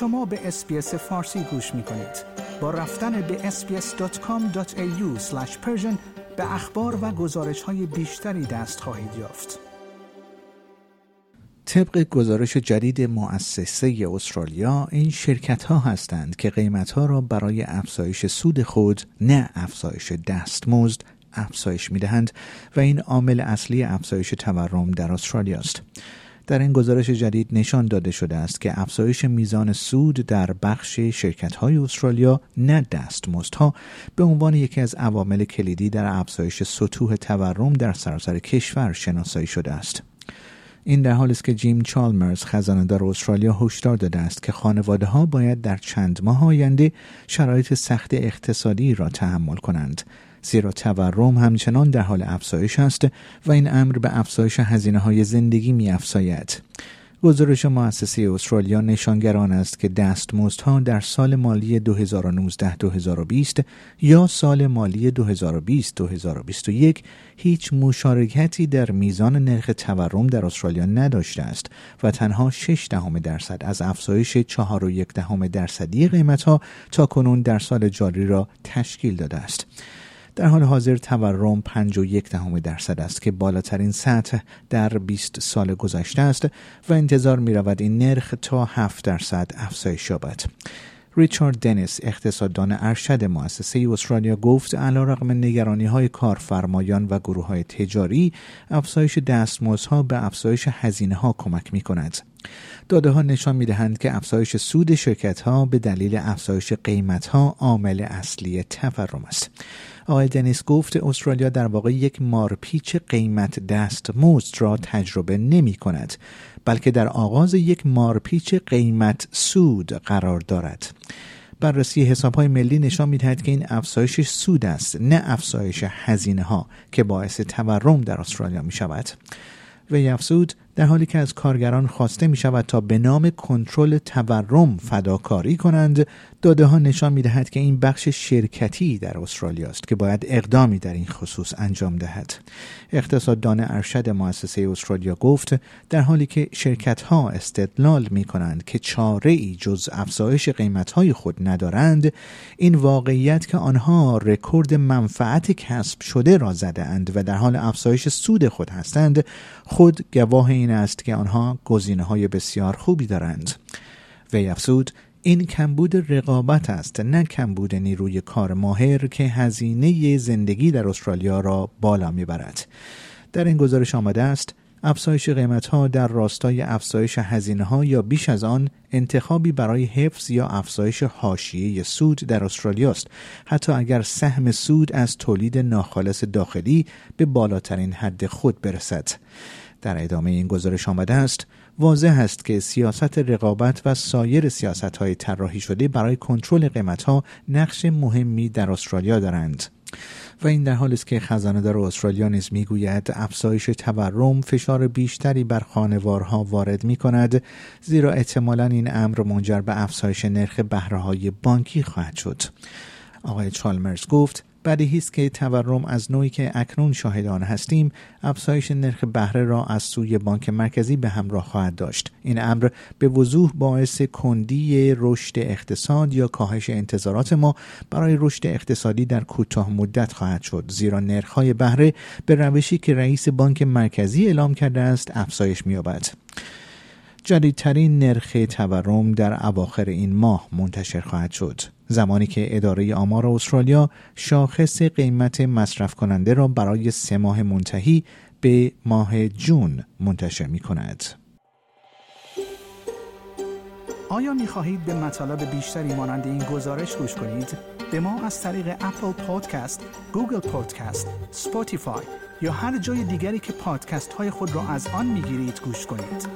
شما به اسپیس فارسی گوش می کنید. با رفتن به sbs.com.au به اخبار و گزارش های بیشتری دست خواهید یافت. طبق گزارش جدید مؤسسه استرالیا این شرکت ها هستند که قیمت ها را برای افزایش سود خود نه افزایش دستمزد افزایش می دهند و این عامل اصلی افزایش تورم در استرالیا است. در این گزارش جدید نشان داده شده است که افزایش میزان سود در بخش شرکت های استرالیا نه دستمزدها به عنوان یکی از عوامل کلیدی در افزایش سطوح تورم در سراسر کشور شناسایی شده است. این در حالی است که جیم چالمرز خزاندار استرالیا هشدار داده است که خانواده ها باید در چند ماه آینده شرایط سخت اقتصادی را تحمل کنند زیرا تورم همچنان در حال افزایش است و این امر به افزایش هزینه های زندگی می افزاید. گزارش مؤسسه استرالیا نشانگران است که دستمزدها در سال مالی 2019-2020 یا سال مالی 2020-2021 هیچ مشارکتی در میزان نرخ تورم در استرالیا نداشته است و تنها 6 دهم درصد از افزایش 4.1 دهم درصدی قیمتها تا کنون در سال جاری را تشکیل داده است. در حال حاضر تورم 51 دهم درصد است که بالاترین سطح در 20 سال گذشته است و انتظار می رود این نرخ تا 7 درصد افزایش یابد. ریچارد دنیس اقتصاددان ارشد مؤسسه استرالیا گفت علیرغم نگرانی های کارفرمایان و گروه های تجاری افزایش دستمزدها به افزایش هزینه ها کمک می کند. داده ها نشان می دهند که افزایش سود شرکت ها به دلیل افزایش قیمت ها عامل اصلی تورم است. آقای دنیس گفت استرالیا در واقع یک مارپیچ قیمت دستمزد را تجربه نمی کند بلکه در آغاز یک مارپیچ قیمت سود قرار دارد بررسی حساب های ملی نشان می‌دهد که این افزایش سود است نه افزایش هزینه ها که باعث تورم در استرالیا می شود وی افزود در حالی که از کارگران خواسته می شود تا به نام کنترل تورم فداکاری کنند داده ها نشان می دهد که این بخش شرکتی در استرالیا است که باید اقدامی در این خصوص انجام دهد. اقتصاددان ارشد مؤسسه استرالیا گفت در حالی که شرکت ها استدلال می کنند که چاره ای جز افزایش قیمت های خود ندارند این واقعیت که آنها رکورد منفعت کسب شده را زده اند و در حال افزایش سود خود هستند خود گواه این است که آنها گزینه های بسیار خوبی دارند. وی افزود این کمبود رقابت است نه کمبود نیروی کار ماهر که هزینه زندگی در استرالیا را بالا می‌برد. در این گزارش آمده است افزایش قیمت ها در راستای افزایش هزینه ها یا بیش از آن انتخابی برای حفظ یا افزایش حاشیه سود در استرالیا است. حتی اگر سهم سود از تولید ناخالص داخلی به بالاترین حد خود برسد. در ادامه این گزارش آمده است واضح است که سیاست رقابت و سایر سیاست های طراحی شده برای کنترل قیمت ها نقش مهمی در استرالیا دارند. و این در حالی است که خزانه دار استرالیا نیز می‌گوید افزایش تورم فشار بیشتری بر خانوارها وارد می کند زیرا احتمالا این امر منجر به افزایش نرخ بهره های بانکی خواهد شد. آقای چالمرز گفت بدیهی است که تورم از نوعی که اکنون شاهدان هستیم افزایش نرخ بهره را از سوی بانک مرکزی به همراه خواهد داشت. این امر به وضوح باعث کندی رشد اقتصاد یا کاهش انتظارات ما برای رشد اقتصادی در کوتاه مدت خواهد شد زیرا نرخ‌های بهره به روشی که رئیس بانک مرکزی اعلام کرده است افزایش می‌یابد. جدیدترین نرخ تورم در اواخر این ماه منتشر خواهد شد. زمانی که اداره آمار استرالیا شاخص قیمت مصرف کننده را برای سه ماه منتهی به ماه June منتشر می کند. آیا می خواهید به مطالب بیشتری مانند این گزارش گوش کنید؟ به ما از طریق Apple Podcast، Google Podcast، Spotify یا هر جای دیگری که پادکست های خود را از آن می گیرید گوش کنید.